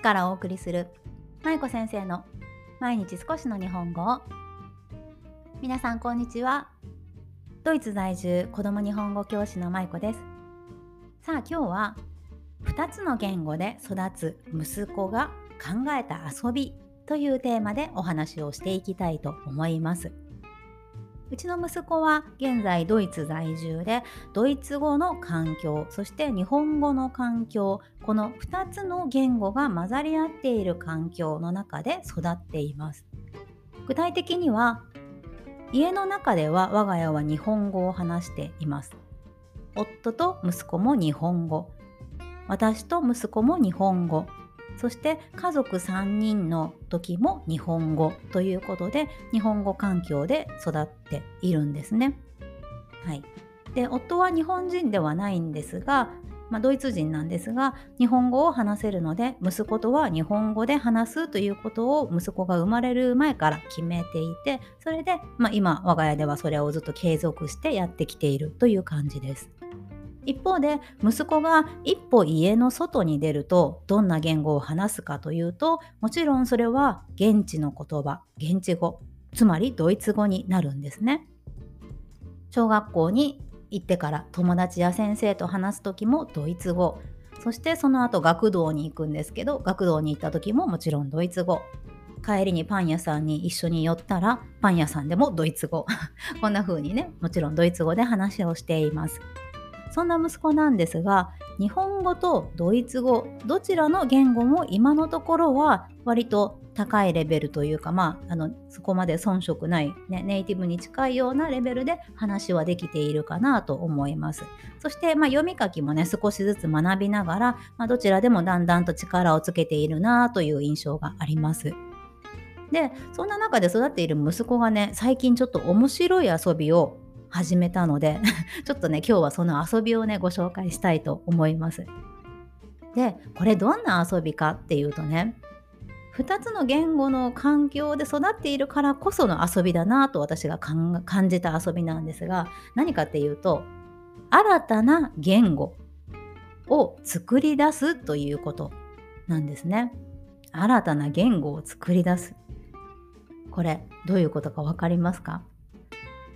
からお送りするまいこ先生の毎日少しの日本語皆さんこんにちは。ドイツ在住子供日本語教師のまいこです。さあ今日は2つの言語で育つ息子が考えた遊びというテーマでお話をしていきたいと思います。うちの息子は現在ドイツ在住でドイツ語の環境そして日本語の環境この2つの言語が混ざり合っている環境の中で育っています。具体的には家の中では我が家は日本語を話しています。夫と息子も日本語。私と息子も日本語。そして家族3人の時も日本語ということで日本語環境で育っているんですね。はい、で夫は日本人ではないんですが、まあ、ドイツ人なんですが日本語を話せるので息子とは日本語で話すということを息子が生まれる前から決めていてそれで、まあ、今我が家ではそれをずっと継続してやってきているという感じです。一方で息子が一歩家の外に出るとどんな言語を話すかというともちろんそれは現地の言葉現地語つまりドイツ語になるんですね。小学校に行ってから友達や先生と話す時もドイツ語。そしてその後学童に行くんですけど学童に行った時ももちろんドイツ語。帰りにパン屋さんに一緒に寄ったらパン屋さんでもドイツ語。こんな風にねもちろんドイツ語で話をしています。そんな息子なんですが日本語とドイツ語どちらの言語も今のところは割と高いレベルというかまああのそこまで遜色ない、ね、ネイティブに近いようなレベルで話はできているかなと思います。そして、まあ、読み書きもね少しずつ学びながら、まあ、どちらでもだんだんと力をつけているなという印象があります。でそんな中で育っている息子がね最近ちょっと面白い遊びを始めたので ちょっとね今日はその遊びをねご紹介したいと思います。でこれどんな遊びかっていうとね2つの言語の環境で育っているからこその遊びだなと私が感じた遊びなんですが何かっていうと新たな言語を作り出すということなんですね。新たな言語を作り出す。これどういうことか分かりますか？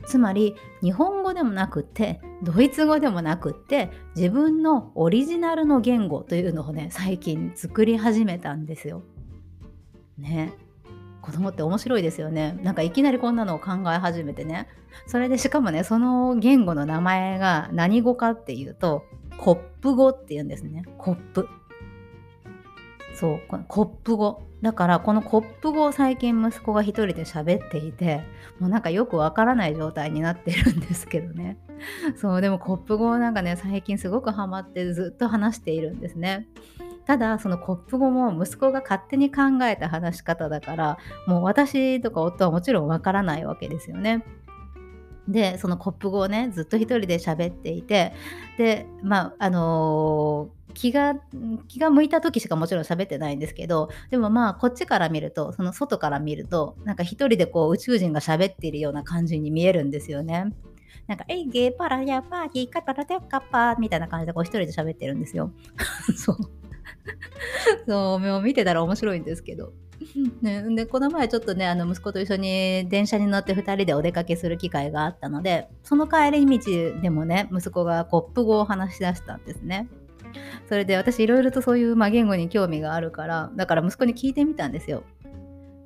つまり日本語でもなくってドイツ語でもなくって自分のオリジナルの言語というのをね最近作り始めたんですよ。ね子供って面白いですよね。なんかいきなりこんなのを考え始めてね。それでしかもねその言語の名前が何語かっていうとコップ語っていうんですね。コップ。そうこのコップ語。だからこのコップ語を最近息子が一人で喋っていてもうなんかよくわからない状態になってるんですけどね。そうでもコップ語なんかね最近すごくハマってずっと話しているんですね。ただそのコップ語も息子が勝手に考えた話し方だからもう私とか夫はもちろんわからないわけですよね。でそのコップ語をねずっと一人で喋っていてでまああのー気が気が向いた時しかもちろん喋ってないんですけどでもまあこっちから見るとその外から見るとなんか一人でこう宇宙人が喋っているような感じに見えるんですよね。なんか、えいゲーパラヤパーギーカパラテッカパーみたいな感じでこう一人で喋ってるんですよ。そう。そう、もう見てたら面白いんですけど。ね、でこの前ちょっとねあの息子と一緒に電車に乗って2人でお出かけする機会があったのでその帰り道でもね息子がコップ語を話し出したんですね。それで私いろいろとそういう、まあ、言語に興味があるからだから息子に聞いてみたんですよ。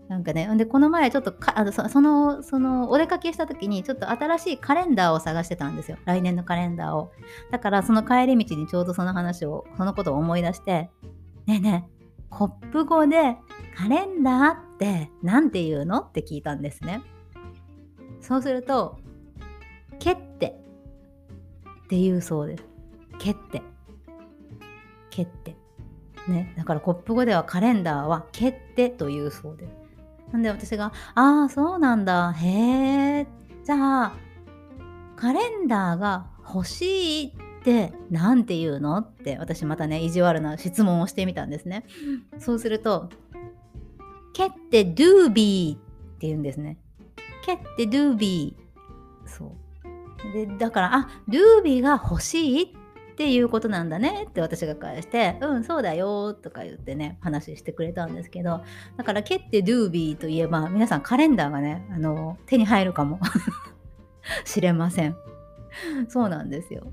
なんかね、でこの前ちょっとあのそのそのお出かけした時にちょっと新しいカレンダーを探してたんですよ来年のカレンダーをだからその帰り道にちょうどその話をそのことを思い出してねえねえコップ語でカレンダーって何て言うの？って聞いたんですねそうするとケッテって言うそうですケッテ決定。ね、だからコップ語ではカレンダーは決定というそうです。なんで私が、ああ、そうなんだ。へえ。じゃあ、カレンダーが欲しいって何て言うの？って私またね、意地悪な質問をしてみたんですね。そうすると、ケッテドゥービーって言うんですね。ケッテドゥービー。そう。で、だから、あ、ドゥービーが欲しいっていうことなんだねって私が返して「うんそうだよ」とか言ってね話してくれたんですけどだから「ケってドゥービー」といえば皆さんカレンダーがねあの手に入るかも しれませんそうなんですよ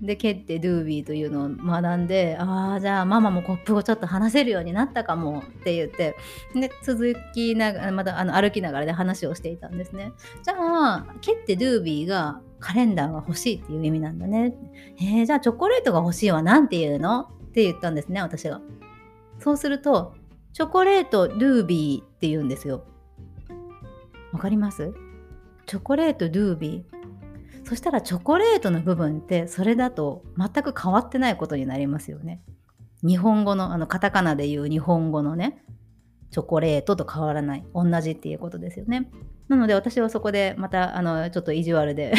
で蹴ってドゥービーというのを学んでああじゃあママもコップをちょっと話せるようになったかもって言ってで続きながらまたあの歩きながらで話をしていたんですね。じゃあ蹴ってドゥービーがカレンダーが欲しいっていう意味なんだね。えー、じゃあチョコレートが欲しいは何て言うのって言ったんですね私が。そうするとチョコレートドゥービーって言うんですよ。わかります？チョコレートドゥービー。そしたらチョコレートの部分ってそれだと全く変わってないことになりますよね。日本語のあのカタカナで言う日本語のねチョコレートと変わらない同じっていうことですよね。なので私はそこでまたあのちょっと意地悪で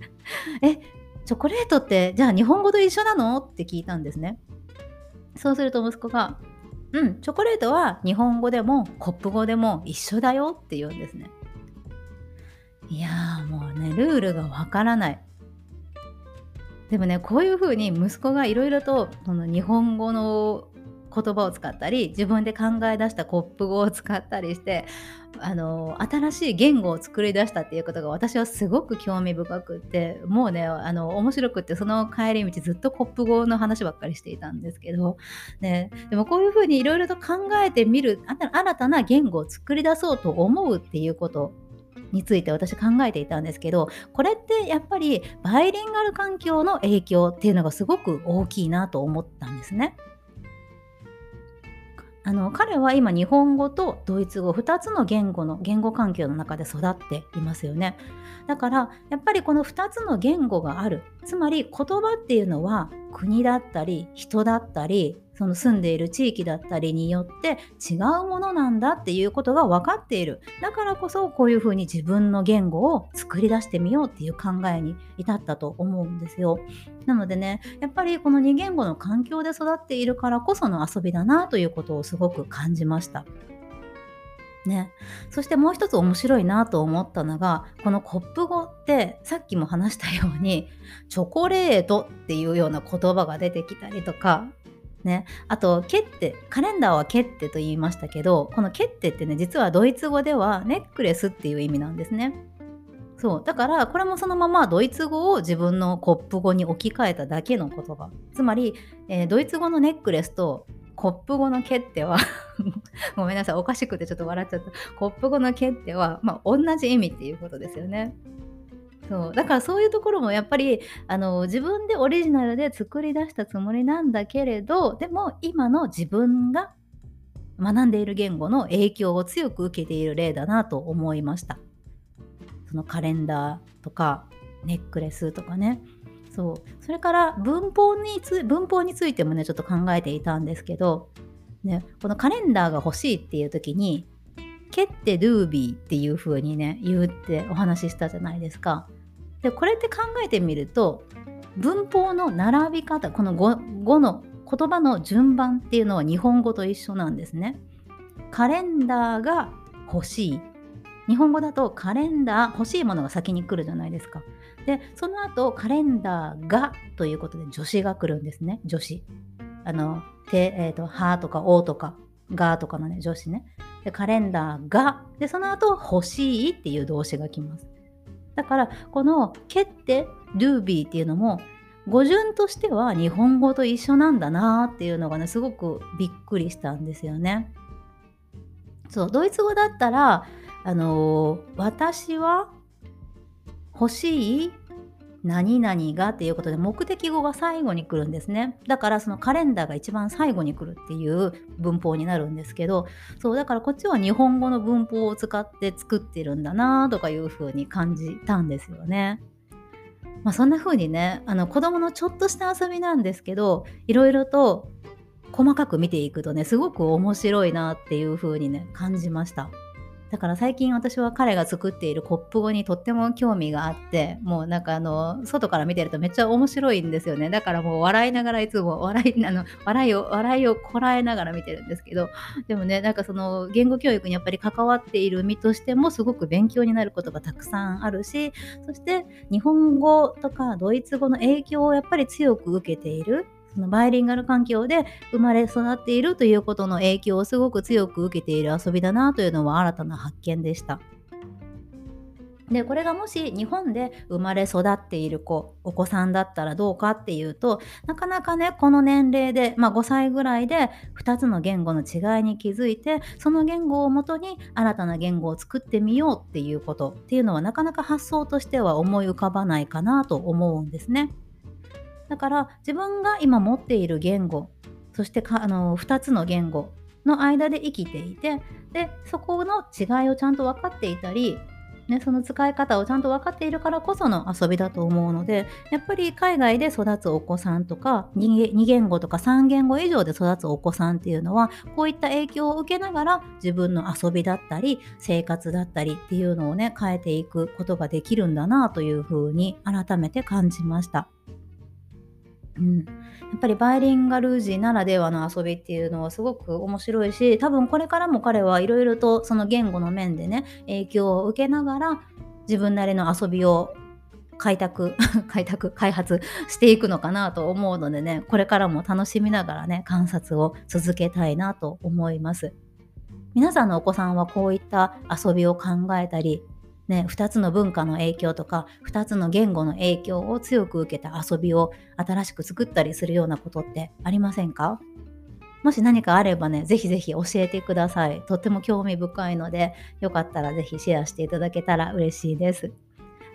えチョコレートってじゃあ日本語と一緒なの？って聞いたんですね。そうすると息子が「うんチョコレートは日本語でもコップ語でも一緒だよ」って言うんですね。いやーもうねルールがわからない。でもねこういうふうに息子がいろいろとその日本語の言葉を使ったり自分で考え出したコップ語を使ったりしてあの新しい言語を作り出したっていうことが私はすごく興味深くってもうねあの面白くってその帰り道ずっとコップ語の話ばっかりしていたんですけど、ね、でもこういうふうにいろいろと考えてみる新たな言語を作り出そうと思うっていうことについて私考えていたんですけどこれってやっぱりバイリンガル環境の影響っていうのがすごく大きいなと思ったんですね。あの彼は今日本語とドイツ語2つの言語の言語環境の中で育っていますよねだからやっぱりこの2つの言語があるつまり言葉っていうのは国だったり人だったりその住んでいる地域だったりによって違うものなんだっていうことが分かっている。だからこそこういうふうに自分の言語を作り出してみようっていう考えに至ったと思うんですよ。なのでねやっぱりこの2言語の環境で育っているからこその遊びだなということをすごく感じました。ね、そしてもう一つ面白いなと思ったのがこのコップ語ってさっきも話したようにチョコレートっていうような言葉が出てきたりとかね、あと、ケッテ、カレンダーはケッテと言いましたけど、このケッテってね、実はドイツ語ではネックレスっていう意味なんですね。そう。だから、これもそのままドイツ語を自分のコップ語に置き換えただけの言葉。つまり、えー、ドイツ語のネックレスとコップ語のケッテは ごめんなさい、おかしくてちょっと笑っちゃった。コップ語のケッテは、まあ、同じ意味っていうことですよね。そう。だからそういうところもやっぱりあの自分でオリジナルで作り出したつもりなんだけれどでも今の自分が学んでいる言語の影響を強く受けている例だなと思いました。そのカレンダーとかネックレスとかね。そう。それから文法につ文法についてもねちょっと考えていたんですけど、ね、このカレンダーが欲しいっていう時にケッテドゥービーっていう風にね言うってお話ししたじゃないですか。でこれって考えてみると文法の並び方この 5, 5の言葉の順番っていうのは日本語と一緒なんですね。カレンダーが欲しい。日本語だとカレンダー欲しいものが先に来るじゃないですか。で、その後カレンダーがということで助詞が来るんですね。助詞。あの、て、えっ、ー、と、はとかおとかがとかのね、助詞ね。で、カレンダーが。で、その後欲しいっていう動詞が来ます。だからこの「蹴って」「ドゥービー」っていうのも語順としては日本語と一緒なんだなっていうのがねすごくびっくりしたんですよね。そうドイツ語だったらあのー、私は欲しい何々がっていうことで目的語が最後に来るんですね。だからそのカレンダーが一番最後に来るっていう文法になるんですけど、そうだからこっちは日本語の文法を使って作ってるんだなとかいう風に感じたんですよね。まあ、そんな風にねあの子供のちょっとした遊びなんですけどいろいろと細かく見ていくとねすごく面白いなっていう風にね感じました。だから最近私は彼が作っているコップ語にとっても興味があってもうなんかあの外から見てるとめっちゃ面白いんですよね。だからもう笑いながらいつも笑いあの笑いを笑いをこらえながら見てるんですけどでもねなんかその言語教育にやっぱり関わっている身としてもすごく勉強になることがたくさんあるしそして日本語とかドイツ語の影響をやっぱり強く受けているそのバイリンガル環境で生まれ育っているということの影響をすごく強く受けている遊びだなというのは新たな発見でした。でこれがもし日本で生まれ育っている子お子さんだったらどうかっていうとなかなかねこの年齢で、まあ、5歳ぐらいで2つの言語の違いに気づいてその言語をもとに新たな言語を作ってみようっていうことっていうのはなかなか発想としては思い浮かばないかなと思うんですね。だから自分が今持っている言語そしてかあの2つの言語の間で生きていてでそこの違いをちゃんと分かっていたり、ね、その使い方をちゃんと分かっているからこその遊びだと思うのでやっぱり海外で育つお子さんとか 2, 2言語とか3言語以上で育つお子さんっていうのはこういった影響を受けながら自分の遊びだったり生活だったりっていうのをね変えていくことができるんだなというふうに改めて感じました。うん、やっぱりバイリンガル人ならではの遊びっていうのはすごく面白いし多分これからも彼はいろいろとその言語の面でね影響を受けながら自分なりの遊びを開拓 開拓開発していくのかなと思うのでねこれからも楽しみながらね観察を続けたいなと思います。皆さんのお子さんはこういった遊びを考えたりね、2つの文化の影響とか2つの言語の影響を強く受けた遊びを新しく作ったりするようなことってありませんか？もし何かあればね、ぜひぜひ教えてください。とっても興味深いので、よかったらぜひシェアしていただけたら嬉しいです。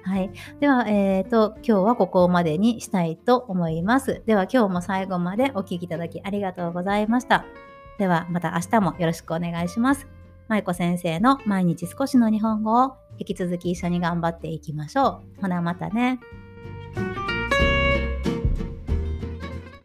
はい。では、えっ、ー、と、今日はここまでにしたいと思います。では、今日も最後までお聴きいただきありがとうございました。では、また明日もよろしくお願いします。舞子先生の毎日少しの日本語を引き続き一緒に頑張っていきましょう。ほなまたね。